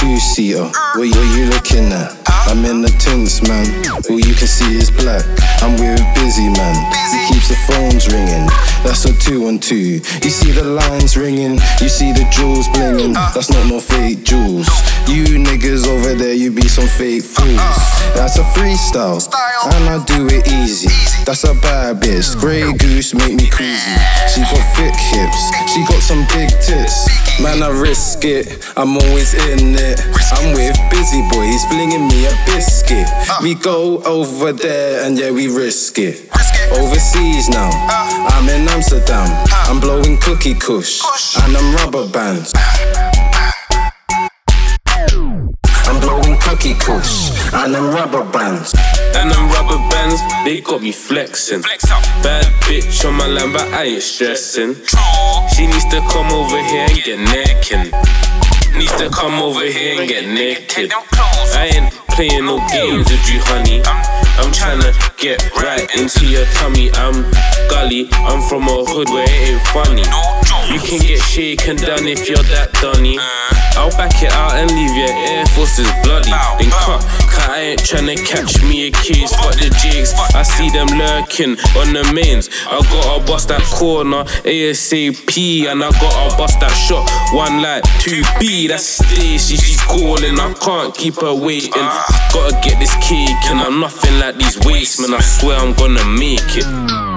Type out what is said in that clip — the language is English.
seater. What, what you looking at? I'm in the tints, man. All you can see is black. I'm with Bizzy man. He keeps the phones ringing. That's a two on two. You see the lines ringing. You see the jewels blinging. That's not no fake jewels. You niggas over there, you be some fake fools. That's a freestyle, and I do it easy. That's a bad bitch. Grey goose make me crazy. She got thick hips. She got some big tits. Man, I risk it. I'm always in it. I'm with Bizzy boys, flinging me a biscuit. Uh. We go over there and yeah, we risk it. Overseas now, uh. I'm in Amsterdam. Uh. I'm blowing cookie kush and I'm rubber bands. Blowing cookie kush and I'm rubber bands. And them rubber bands, they got me flexing. Bad bitch on my line, but I ain't stressing. She needs to come over here and get naked. Needs to come over here and get naked. I ain't playing no games with you, honey. I'm tryna get right into your tummy. I'm gully, I'm from a hood where it ain't funny. You can get shaken down if you're that dunny. I'll back it out and leave your Air Forces bloody. Then cut, cut, I ain't tryna catch me a case. Fuck the jigs, I see them lurking on the mains. I gotta bust that corner ASAP, and I gotta bust that shot. One like 2B, that's Stacy, she's calling. I can't keep her waiting. Ah. Gotta get this cake, and I'm nothing like these waste, man. I swear I'm gonna make it.